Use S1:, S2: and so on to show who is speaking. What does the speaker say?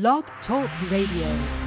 S1: Blog Talk Radio.